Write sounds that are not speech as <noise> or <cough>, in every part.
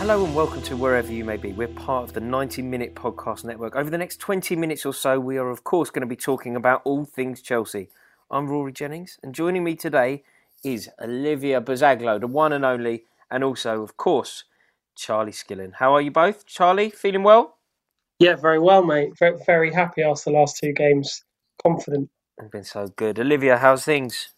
Hello and welcome to wherever you may be. We're part of the 90 Minute Podcast Network. Over the next 20 minutes or so, we are, of course, going to be talking about all things Chelsea. I'm Rory Jennings, and joining me today is Olivia Buzaglo, the one and only, and also, of course, Charlie Skillen. How are you both? Charlie, feeling well? Yeah, very well, mate. Very, very happy after the last two games. Confident. It's been so good. Olivia, how's things?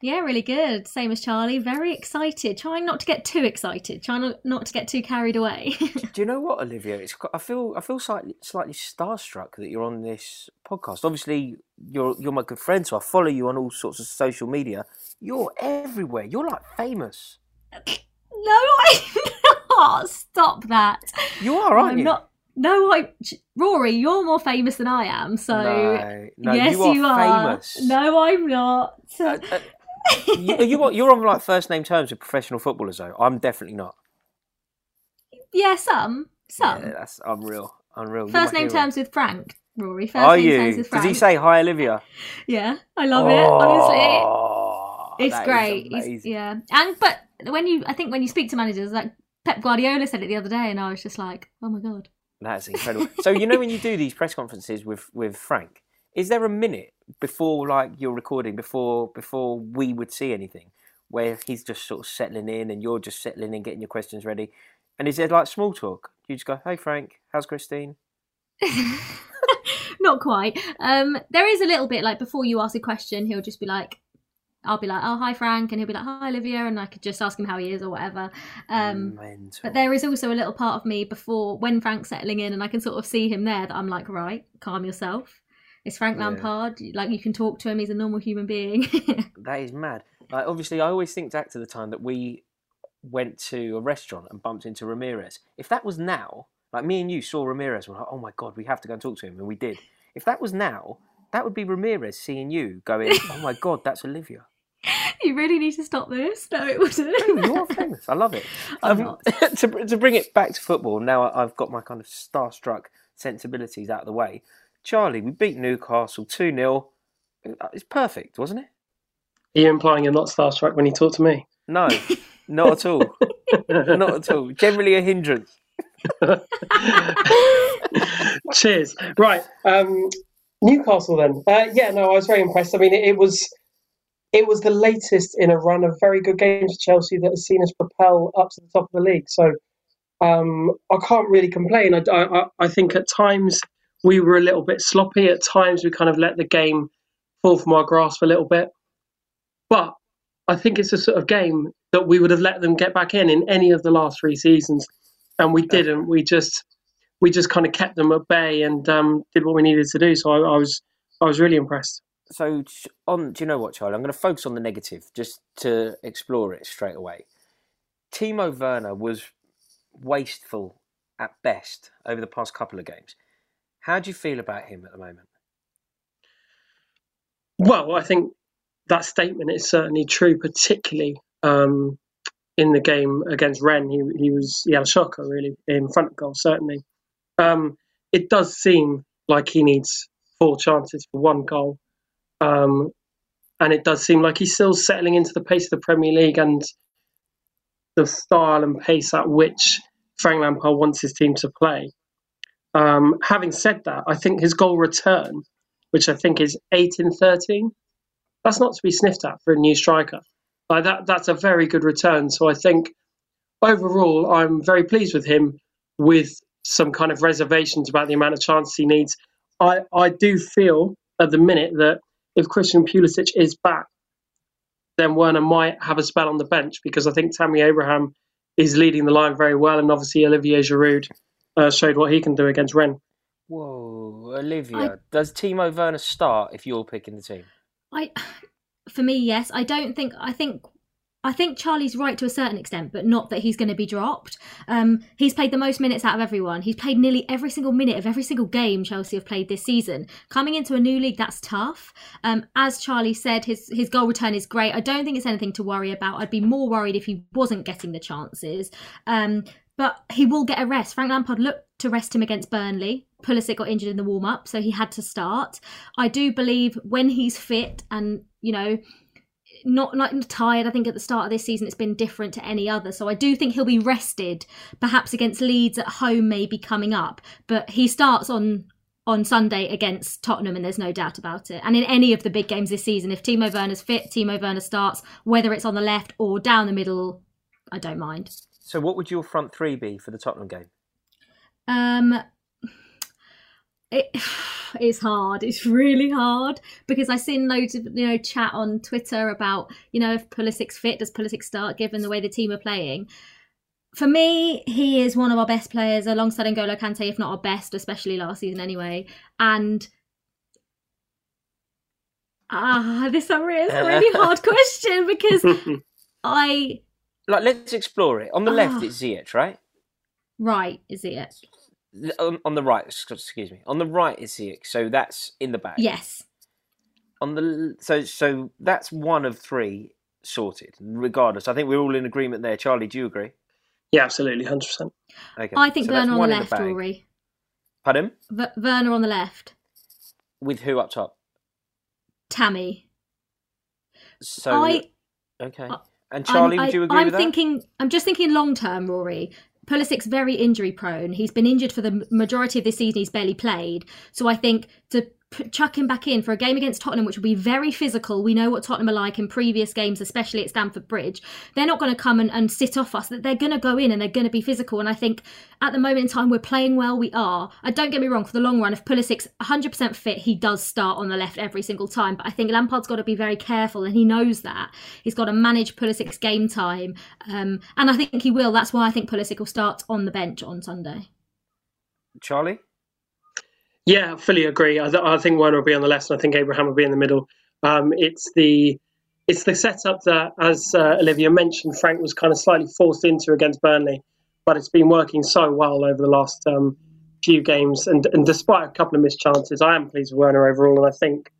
Yeah, really good. Same as Charlie. Very excited. Trying not to get too excited. Trying not- to get too carried away. <laughs> Do you know what, Olivia? It's I feel I feel slightly slightly starstruck that you're on this podcast. Obviously, you're you're my good friend, so I follow you on all sorts of social media. You're everywhere. You're like famous. <laughs> no, I'm <laughs> not. Stop that. You are, aren't I'm you? not. No, I. Rory, you're more famous than I am. So no, no, yes, you are famous. No, I'm not. Uh, uh, you, you are, you're on like first name terms with professional footballers, though. I'm definitely not. yeah, some, some. Yeah, that's unreal, unreal. First name hero. terms with Frank. Rory. First Are name you? terms with Does Frank. he say hi, Olivia? Yeah, I love it. Honestly. Oh, It's great. Yeah, and but when you, I think when you speak to managers, like Pep Guardiola said it the other day, and I was just like, oh my god. That's incredible. so you know when you do these press conferences with with Frank, is there a minute before like you're recording before before we would see anything where he's just sort of settling in and you're just settling in, getting your questions ready? And is there like small talk? You just go, "Hey Frank, how's Christine?" <laughs> Not quite. Um, there is a little bit like before you ask a question, he'll just be like, I'll be like, oh hi Frank, and he'll be like, hi Olivia, and I could just ask him how he is or whatever. Um, but there is also a little part of me before when Frank's settling in, and I can sort of see him there that I'm like, right, calm yourself. It's Frank Yeah. Lampard. Like you can talk to him. He's a normal human being. <laughs> That is mad. Like, obviously, I always think back to the time that we went to a restaurant and bumped into Ramires. If that was now, like me and you saw Ramires, we're like, oh my god, we have to go and talk to him, and we did. If that was now, that would be Ramires seeing you going, <laughs> oh my god, that's Olivia. You really need to stop this. No, it wouldn't. Oh, you are famous. I love it. <laughs> I'm Um, not. <laughs> to, to bring it back to football, now I- I've got my kind of starstruck sensibilities out of the way. Charlie, we beat Newcastle 2 0. It's perfect, wasn't it? Are you implying you're not starstruck when you talk to me? No, not at all. <laughs> not at all. Generally a hindrance. Cheers. Right. Um, Newcastle then. Uh, yeah, no, I was very impressed. I mean, it, it was it was the latest in a run of very good games for Chelsea that has seen us propel up to the top of the league. So um, I can't really complain. I, I, I think at times we were a little bit sloppy. At times we kind of let the game fall from our grasp a little bit. But I think it's a sort of game that we would have let them get back in in any of the last three seasons, and we didn't. We just we just kind of kept them at bay and um, did what we needed to do. So I, I was I was really impressed. So, on, do you know what, Charlie? I'm going to focus on the negative just to explore it straight away. Timo Werner was wasteful at best over the past couple of games. How do you feel about him at the moment? Well, I think that statement is certainly true, particularly um, in the game against Rennes. He, he was he had a shocker really in front of goal. Certainly, um, it does seem like he needs four chances for one goal, um, and it does seem like he's still settling into the pace of the Premier League and the style and pace at which Frank Lampard wants his team to play. Um, having said that, I think his goal return which I think is eight in thirteen. That's not to be sniffed at for a new striker. That, that's a very good return. So I think overall, I'm very pleased with him. With some kind of reservations about the amount of chances he needs, I, I do feel at the minute that if Christian Pulisic is back, then Werner might have a spell on the bench because I think Tammy Abraham is leading the line very well, and obviously Olivier Giroud uh, showed what he can do against Rennes. Whoa, Olivia, does Timo Werner start if you're picking the team? I, for me, yes. I don't think. I think. I think Charlie's right to a certain extent, but not that he's going to be dropped. Um, he's played the most minutes out of everyone. He's played nearly every single minute of every single game Chelsea have played this season. Coming into a new league, that's tough. Um, as Charlie said, his his goal return is great. I don't think it's anything to worry about. I'd be more worried if he wasn't getting the chances. Um, but he will get a rest. Frank Lampard looked to rest him against Burnley. Pulisic got injured in the warm up, so he had to start. I do believe when he's fit and, you know, not not tired. I think at the start of this season it's been different to any other. So I do think he'll be rested, perhaps against Leeds at home, maybe coming up. But he starts on on Sunday against Tottenham, and there's no doubt about it. And in any of the big games this season, if Timo Werner's fit, Timo Werner starts, whether it's on the left or down the middle, I don't mind. So, what would your front three be for the Tottenham game? Um, it, <sighs> it's hard. It's really hard because I've seen loads of you know chat on Twitter about you know if Pulisic's fit, does Pulisic start given the way the team are playing? For me, he is one of our best players alongside N'Golo Kante, if not our best, especially last season anyway. And ah, this is a really <laughs> hard question because <laughs> I like. Let's explore it. On the left, it's Ziyech, right? Right, is it? On, on the right, excuse me. On the right is Ziyech, so that's in the back. Yes. On the so so that's one of three sorted. Regardless, I think we're all in agreement there. Charlie, do you agree? Yeah, absolutely, hundred percent. Okay. I think so Werner on the one in left, bag. Rory. Pardon? V- Werner on the left. With who up top? Tammy. So I okay. I- And Charlie, I'm, would you agree I'm with that? thinking. I'm just thinking long term, Rory. Pulisic's very injury prone. He's been injured for the majority of this season. He's barely played. So I think to chuck him back in for a game against Tottenham, which will be very physical. We know what Tottenham are like in previous games, especially at Stamford Bridge. They're not going to come and, and sit off us. They're going to go in and they're going to be physical. And I think at the moment in time, we're playing well. We are. I don't get me wrong. For the long run, if Pulisic's 100% fit, he does start on the left every single time. But I think Lampard's got to be very careful, and he knows that. He's got to manage Pulisic's game time, um, and I think he will. That's why I think Pulisic will start on the bench on Sunday. Charlie? Yeah, I fully agree. I, th- I think Werner will be on the left, and I think Abraham will be in the middle. Um, it's the it's the setup that, as uh, Olivia mentioned, Frank was kind of slightly forced into against Burnley, but it's been working so well over the last um, few games. And, and despite a couple of missed chances, I am pleased with Werner overall, and I think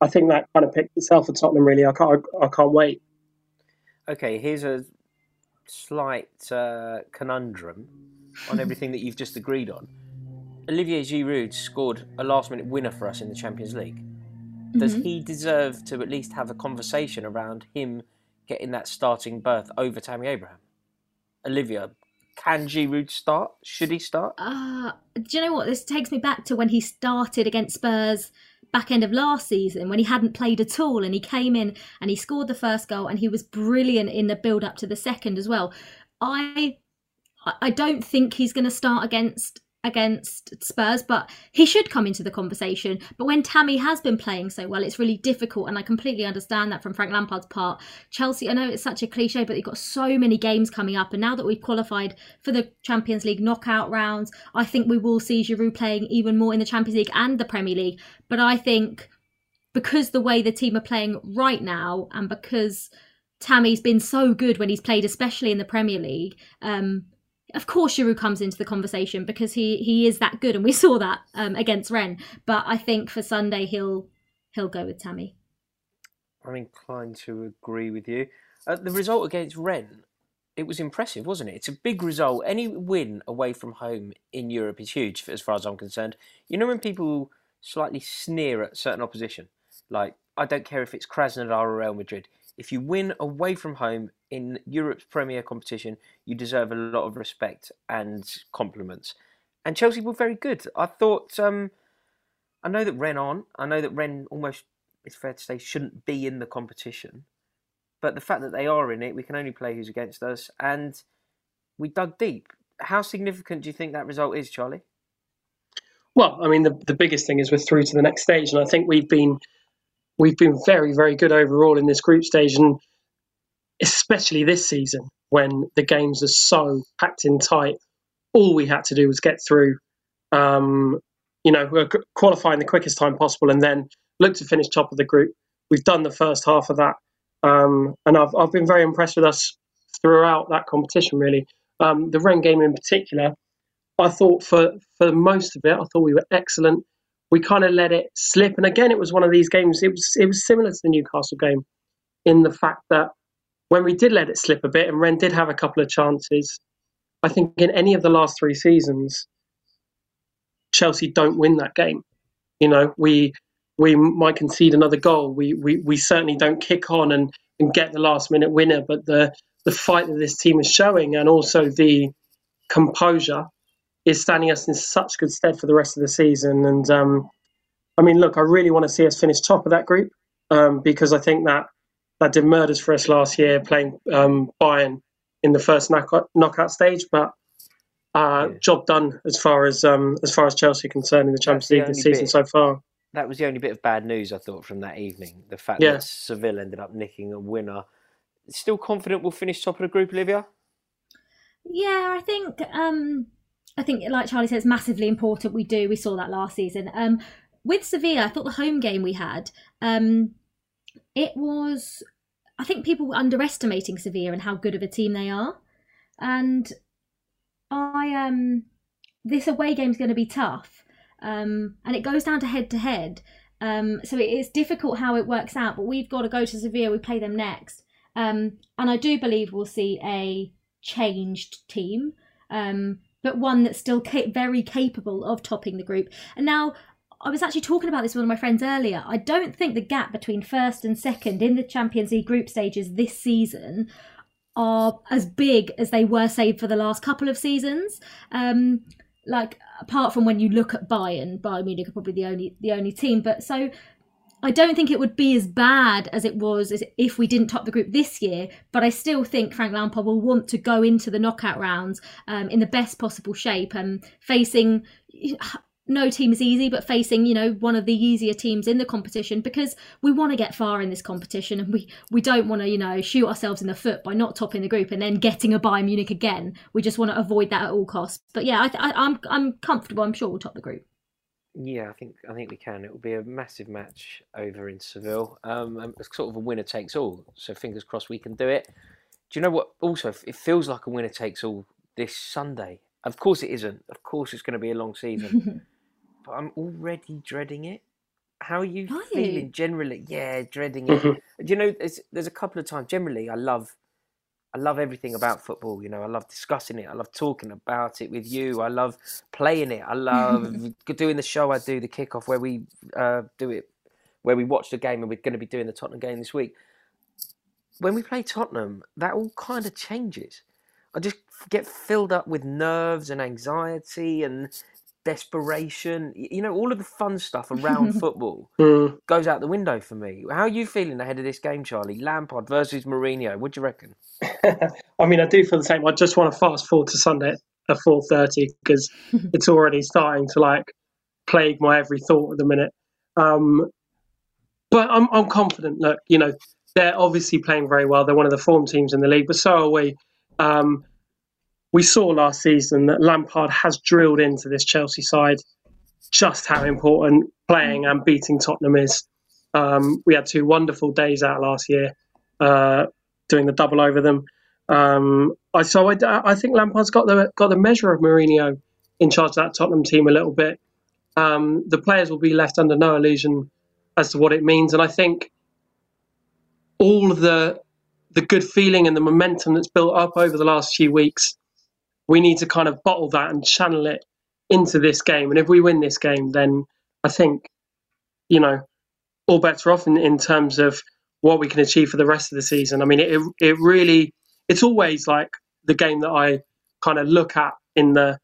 I think that kind of picked itself for Tottenham. Really, I can't I can't wait. Okay, here's a slight uh, conundrum on everything that you've just agreed on. Olivier Giroud scored a last minute winner for us in the Champions League. Does Mhm. he deserve to at least have a conversation around him getting that starting berth over Tammy Abraham? Olivia, can Giroud start? Should he start? Uh, do you know what? This takes me back to when he started against Spurs back end of last season when he hadn't played at all and he came in and he scored the first goal and he was brilliant in the build up to the second as well. I I don't think he's going to start against against Spurs, but he should come into the conversation. But when Tammy has been playing so well, it's really difficult, and I completely understand that from Frank Lampard's part. Chelsea, I know it's such a cliche, but they've got so many games coming up, and now that we've qualified for the Champions League knockout rounds, I think we will see Giroud playing even more in the Champions League and the Premier League. But I think because the way the team are playing right now, and because Tammy's been so good when he's played, especially in the Premier League. Um, of course, Giroud comes into the conversation because he he is that good, and we <laughs> saw that um, against Rennes. But I think for Sunday he'll he'll go with Tammy. I'm inclined to agree with you. Uh, the result against Rennes, it was impressive, wasn't it? It's a big result. Any win away from home in Europe is huge, as far as I'm concerned. You know when people slightly sneer at certain opposition, like I don't care if it's Krasnodar or Real Madrid. If you win away from home in Europe's premier competition, you deserve a lot of respect and compliments. And Chelsea were very good. I thought. Um, I know that Rennes on. I know that Rennes almost it's fair to say shouldn't be in the competition. But the fact that they are in it, we can only play who's against us, and we dug deep. How significant do you think that result is, Charlie? Well, I mean, the, the biggest thing is we're through to the next stage, and I think we've been we've been very, very good overall in this group stage, and especially this season when the games are so packed in tight. All we had to do was get through, um, you know, we're qualifying the quickest time possible, and then look to finish top of the group. We've done the first half of that, um, and I've I've been very impressed with us throughout that competition. Really, um, the Rennes game in particular. I thought for for most of it, I thought we were excellent. We kind of let it slip, and again, it was one of these games. It was it was similar to the Newcastle game, in the fact that when we did let it slip a bit, and Rennes did have a couple of chances. I think in any of the last three seasons, Chelsea don't win that game. You know, we we might concede another goal. We we we certainly don't kick on and and get the last minute winner. But the the fight that this team is showing, and also the composure, is standing us in such good stead for the rest of the season. And um, I mean, look, I really want to see us finish top of that group um, because I think that that did murders for us last year playing um, Bayern in the first knockout, knockout stage. But uh, yeah. job done as far as um, as far as Chelsea concerned in the Champions League this season bit, so far. That was the only bit of bad news I thought from that evening. The fact yeah. that Seville ended up nicking a winner. Still confident we'll finish top of the group, Olivia. Yeah, I think um, I think like Charlie it's massively important. We do. We saw that last season. Um, with Sevilla, I thought the home game we had, um, it was. I think people were underestimating Sevilla and how good of a team they are, and I um this away game is going to be tough, um, and it goes down to head to head. Um, so it is difficult how it works out, but we've got to go to Sevilla. We play them next, um, and I do believe we'll see a changed team, um, but one that's still ca- very capable of topping the group. And now I was actually talking about this with one of my friends earlier. I don't think the gap between first and second in the Champions League group stages this season are as big as they were, say, for the last couple of seasons. Um, like apart from when you look at Bayern, Bayern Munich are probably the only the only team. But so I don't think it would be as bad as it was as if we didn't top the group this year. But I still think Frank Lampard will want to go into the knockout rounds um, in the best possible shape and facing no team is easy, but facing you know one of the easier teams in the competition because we want to get far in this competition and we we don't want to you know shoot ourselves in the foot by not topping the group and then getting a Bayern Munich again. We just want to avoid that at all costs. But yeah, I, I, I'm I'm comfortable. I'm sure we'll top the group. Yeah, I think I think we can. It will be a massive match over in Seville. Um, it's sort of a winner takes all. So fingers crossed we can do it. Do you know what? Also, it feels like a winner takes all this Sunday. Of course it isn't. Of course it's going to be a long season. <laughs> but I'm already dreading it. How are you are feeling you? generally? Yeah, dreading it. Mm-hmm. Do you know? There's there's a couple of times. Generally, I love I love everything about football. You know, I love discussing it. I love talking about it with you. I love <laughs> playing it. I love <laughs> doing the show I do, the kickoff where we uh, do it, where we watch the game, and we're going to be doing the Tottenham game this week. When we play Tottenham, that all kind of changes. I just get filled up with nerves and anxiety, and desperation, you know, all of the fun stuff around <laughs> football mm. goes out the window for me. How are you feeling ahead of this game, Charlie? Lampard versus Mourinho. What do you reckon? <laughs> I mean, I do feel the same. I just want to fast forward to Sunday at four thirty because <laughs> it's already starting to like plague my every thought at the minute. Um, but I'm I'm confident. Look, you know, they're obviously playing very well. They're one of the form teams in the league, but so are we. Um, we saw last season that Lampard has drilled into this Chelsea side just how important playing and beating Tottenham is. Um, we had two wonderful days out last year, uh, doing the double over them. Um, I, so I, I, think Lampard's got the got the measure of Mourinho in charge of that Tottenham team a little bit. Um, the players will be left under no illusion as to what it means, and I think all of the the good feeling and the momentum that's built up over the last few weeks we need to kind of bottle that and channel it into this game. And if we win this game, then I think, you know, all bets are off in, in terms of what we can achieve for the rest of the season. I mean, it, it really, it's always like the game that I kind of look at in the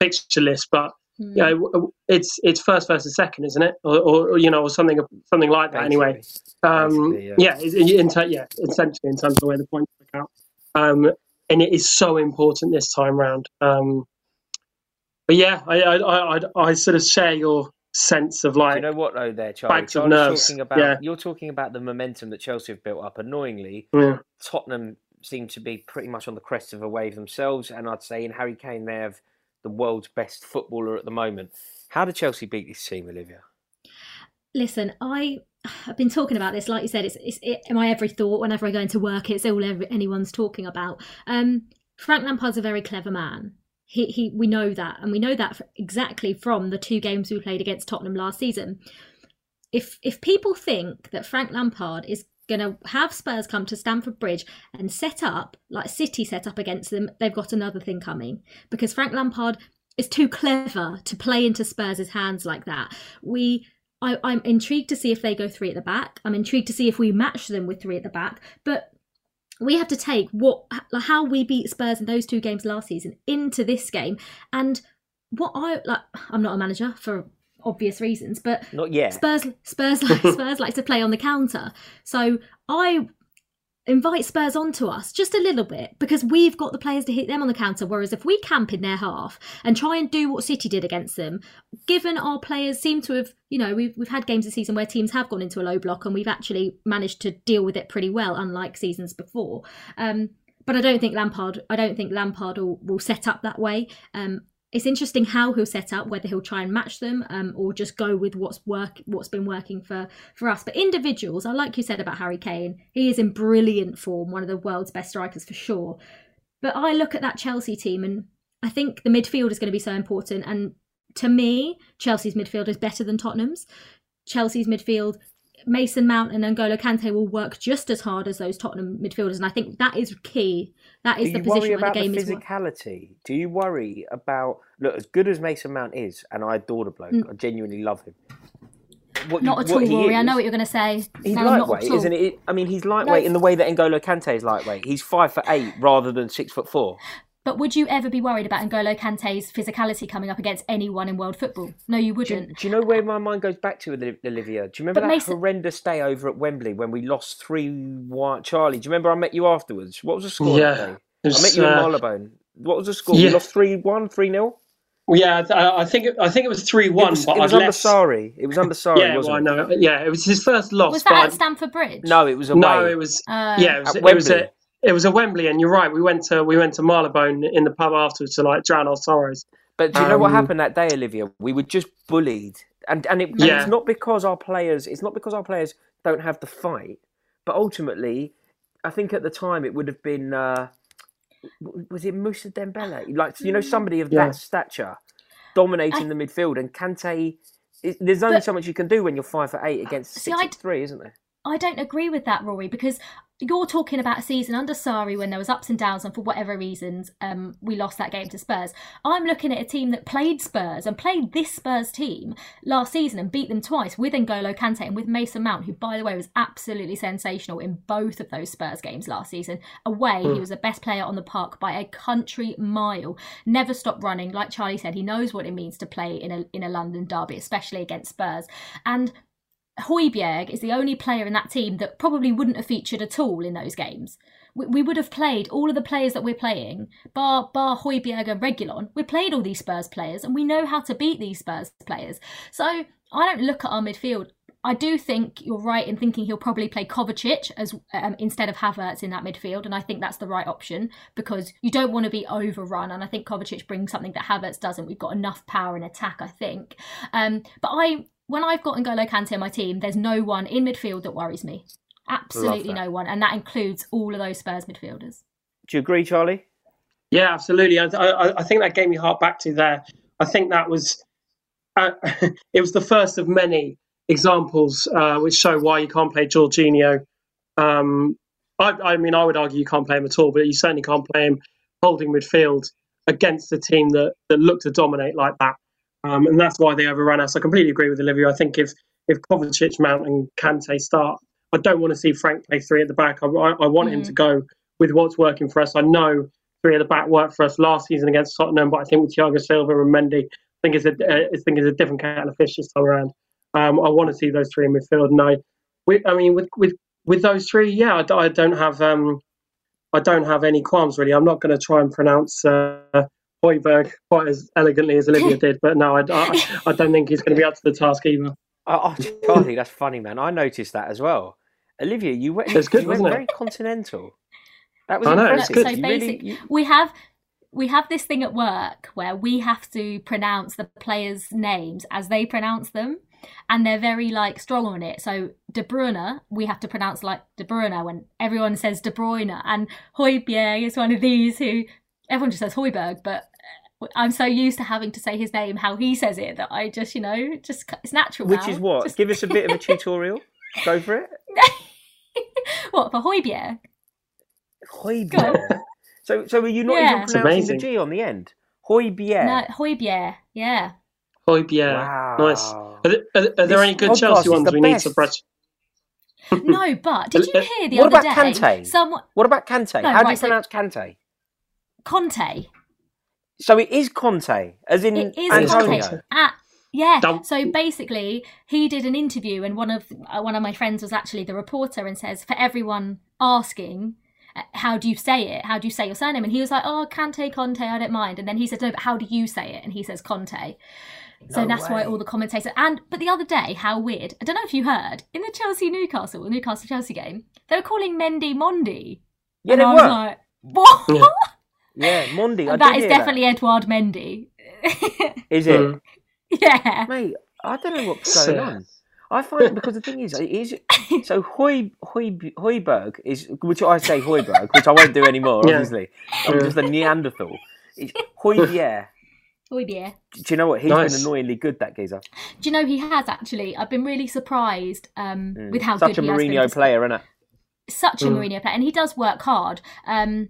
fixture list, but mm. you know, it's it's first versus second, isn't it? Or, or you know, or something something like that. Basically. Anyway, um, yeah, yeah, in, in, yeah, essentially in terms of where the points work out. Um, and it is so important this time round. Um, but yeah, I, I, I, I, sort of share your sense of like. Do you know what though, there, Charlie? Bags of nerves. Talking about, yeah. You're talking about the momentum that Chelsea have built up. Annoyingly, yeah. Tottenham seem to be pretty much on the crest of a wave themselves, and I'd say in Harry Kane they have the world's best footballer at the moment. How did Chelsea beat this team, Olivia? Listen, I I've been talking about this, like you said, it's, it's it, my every thought whenever I go into work. It's all every, anyone's talking about. Um, Frank Lampard's a very clever man. He, he, we know that, and we know that exactly from the two games we played against Tottenham last season. If if people think that Frank Lampard is going to have Spurs come to Stamford Bridge and set up like City set up against them, they've got another thing coming because Frank Lampard is too clever to play into Spurs' hands like that. We I, I'm intrigued to see if they go three at the back. I'm intrigued to see if we match them with three at the back. But we have to take what how we beat Spurs in those two games last season into this game. And what I like, I'm not a manager for obvious reasons, but Not yet. Spurs Spurs like <laughs> Spurs like to play on the counter. So I invite Spurs onto us just a little bit because we've got the players to hit them on the counter. Whereas if we camp in their half and try and do what City did against them, given our players seem to have, you know, we've we've had games this season where teams have gone into a low block and we've actually managed to deal with it pretty well, unlike seasons before. Um, but I don't think Lampard. I don't think Lampard will, will set up that way. Um, it's interesting how he'll set up, whether he'll try and match them um, or just go with what's work what's been working for for us. But individuals, I like you said about Harry Kane, he is in brilliant form, one of the world's best strikers for sure. But I look at that Chelsea team and I think the midfield is going to be so important. And to me, Chelsea's midfield is better than Tottenham's. Chelsea's midfield Mason Mount and N'Golo Kante will work just as hard as those Tottenham midfielders, and I think that is key. That is the position where the game the is. won. physicality? Do you worry about look as good as Mason Mount is, and I adore the bloke. I genuinely love him. What, Mm. Not at all, Rory. I know what you're going to say. He's No, lightweight, isn't it? I mean, he's lightweight in the way that N'Golo Kante is lightweight. He's five foot eight rather than six foot four. But would you ever be worried about N'Golo Kante's physicality coming up against anyone in world football? No, you wouldn't. do you know where my mind goes back to, Olivia? Do you remember But that Mason- horrendous day over at Wembley when we lost three one? Charlie, do you remember I met you afterwards? What was the score Yeah, that day? I met you in uh, Marylebone. What was the score? We yeah. lost three one, three 0 yeah, I, I think I think it was three It one. was, but it was under left- Sarri. It was under Sarri, Yeah, wasn't well, I it? know. Yeah, it was his first loss. Was but that I- at Stamford Bridge? No, it was away. no, it was Uh, yeah, it was, At it was Wembley. A it was a Wembley, and you're right. We went to we went to Marylebone in the pub afterwards to like drown our sorrows. But do you know what Um, happened that day, Olivia? We were just bullied, and and, it, and Yeah. it's not because our players. It's not because our players don't have the fight, but ultimately, I think at the time it would have been. Uh, was it Mousa Dembele? Like you know, somebody of Yeah. that stature dominating the midfield, and Kante. It, there's only But- so much you can do when you're five for eight against See, six I foot three, isn't there? I don't agree with that, Rory, because you're talking about a season under Sarri when there was ups and downs, and for whatever reasons, um, we lost that game to Spurs. I'm looking at a team that played Spurs and played this Spurs team last season and beat them twice with N'Golo Kante and with Mason Mount, who, by the way, was absolutely sensational in both of those Spurs games last season. Away, he was the best player on the park by a country mile. Never stopped running. Like Charlie said, he knows what it means to play in a in a London derby, especially against Spurs. And Højbjerg is the only player in that team that probably wouldn't have featured at all in those games. We, we would have played all of the players that we're playing, bar bar Højbjerg and Reguilón. We played all these Spurs players, and we know how to beat these Spurs players. So I don't look at our midfield. I do think you're right in thinking he'll probably play Kovacic as um, instead of Havertz in that midfield, and I think that's the right option because you don't want to be overrun. And I think Kovacic brings something that Havertz doesn't. We've got enough power in attack, I think. Um, but I, when I've got N'Golo Kante on my team, there's no one in midfield that worries me. Absolutely no one, and that includes all of those Spurs midfielders. Do you agree, Charlie? Yeah, absolutely. I, I, I think that gave me heart back to there. I think that was uh, <laughs> it was the first of many examples uh, which show why you can't play Jorginho. Um, I, I mean, I would argue you can't play him at all, but you certainly can't play him holding midfield against a team that, that looked to dominate like that. Um, and that's why they overran us. I completely agree with Olivia. I think if if Kovacic, Mount, and Kante start, I don't want to see Frank play three at the back. I, I, I want him Mm. to go with what's working for us. I know three at the back worked for us last season against Tottenham, but I think with Thiago Silva and Mendy, I think it's a, uh, I think it's a different kettle of fish this time around. Um, I want to see those three in midfield, and I, we, I mean, with with with those three, yeah, I, I don't have um, I don't have any qualms really. I'm not going to try and pronounce uh, Højbjerg quite as elegantly as Olivia <laughs> did, but no, I, I, I don't think he's going to be up to the task either. Oh, oh, Charlie, that's funny, man. I noticed that as well. Olivia, you went, It's good, you went very continental. That was I know, impressive. it's good. So You really- basic, you- we have we have this thing at work where we have to pronounce the players' names as they pronounce them, and they're very like strong on it. So De Bruyne, we have to pronounce like De Bruyne when everyone says De Bruyne, and Hoiberg is one of these who everyone just says Hoiberg, but. I'm so used to having to say his name how he says it that I just, you know, just it's natural. which now. is what? Just- Give us a bit of a <laughs> tutorial. Go for it. <laughs> what for Hoiberg? Hoiberg. So, so are you not Yeah. even pronouncing the G on the end? Hoiberg. No, Hoiberg. Yeah. Hoiberg, Wow. nice. Are there, are, are there any good Chelsea ones the we need to brush? No, but did you <laughs> hear the what other about day? Kante? Someone What about Kante? No, How do right, you so- pronounce Kante? Conte. So it is Conte, as in It is Antonio. Conte. Ah, yeah. Don't- So basically, he did an interview, and one of uh, one of my friends was actually the reporter, and says for everyone asking. uh, How do you say it? How do you say your surname? And he was like, "Oh, Cante, Conte, I don't mind." And then he said, "No, but how do you say it?" And he says, "Conte." So No that's why all the commentators and but the other day, how weird! I don't know if you heard in the Chelsea Newcastle, the Newcastle Chelsea game, they were calling Mendy Mondi. Yeah, and they I was were. like, "What?" Yeah. <laughs> Yeah, Mondi. I And that did definitely Edouard Mendy. <laughs> Is it, Mm. <laughs> yeah. mate? I don't know what's going on. I find because the thing is, it is <laughs> so Hoy, Hoy, Hoiberg is which I say Hoiberg, which I won't do anymore. Yeah. Obviously, I'm Yeah. just a Neanderthal. It's Hoybier. Yeah. Do you know what? He's Nice. been annoyingly good. That geezer. Do you know he has actually? I've been really surprised um, Mm. with how Such good a he has been. Mourinho player, isn't it? Such a Mm. Mourinho player, and he does work hard. Um,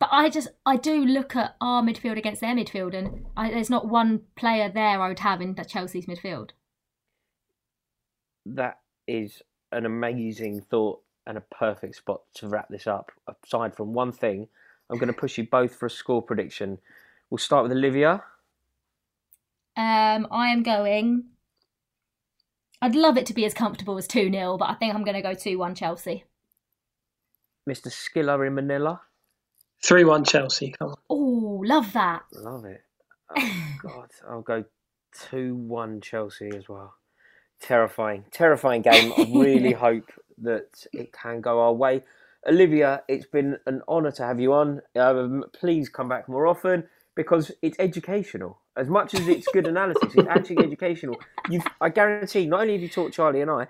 but I just I do look at our midfield against their midfield, and I, there's not one player there I would have in the Chelsea's midfield. That is an amazing thought and a perfect spot to wrap this up. Aside from one thing, I'm going to push you both for a score prediction. We'll start with Olivia. Um, I am going. I'd love it to be as comfortable as 2 0, but I think I'm going to go 2 1 Chelsea. Mr. Skillen in Manila. Three one Chelsea. Come on. Oh, love that. Love it. Oh, <laughs> God. I'll go 2 1 Chelsea as well. Terrifying. Terrifying game. I really <laughs> hope that it can go our way. Olivia, it's been an honour to have you on. Um, please come back more often because it's educational. As much as it's good analysis, it's actually <laughs> educational. You've, I guarantee, not only have you taught Charlie and I,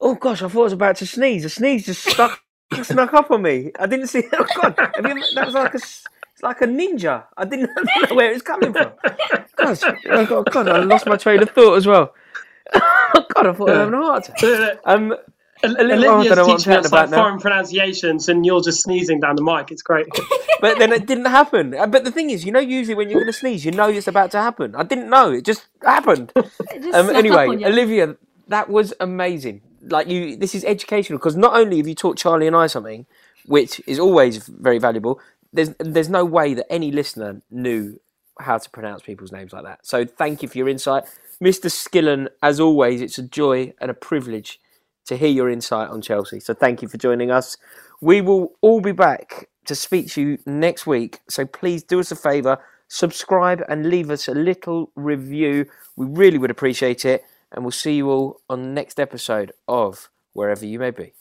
oh gosh, I thought I was about to sneeze. A sneeze just stuck, snuck up on me. I didn't see. It. <laughs> Oh God, have you, that was like a, s- it's like a ninja. I didn't, <laughs> I didn't know where it was coming from. God, oh God, God, I lost my train of thought as well. <laughs> Oh God, I thought I was having a heart attack. Um, Olivia's I don't know what I'm teaching chatting us like about now. foreign pronunciations, and you're just sneezing down the mic. It's great. but then it didn't happen. Uh, But the thing is, you know, usually when you're going to sneeze, you know it's about to happen. I didn't know; it just happened. It just Um, anyway, up on you. Olivia, that was amazing. Like you, this is educational because not only have you taught Charlie and I something, which is always very valuable. There's there's no way that any listener knew how to pronounce people's names like that. So thank you for your insight, Mr. Skillen. As always, it's a joy and a privilege to hear your insight on Chelsea. So thank you for joining us. We will all be back to speak to you next week. So please do us a favour, subscribe and leave us a little review. We really would appreciate it. And we'll see you all on the next episode of Wherever You May Be.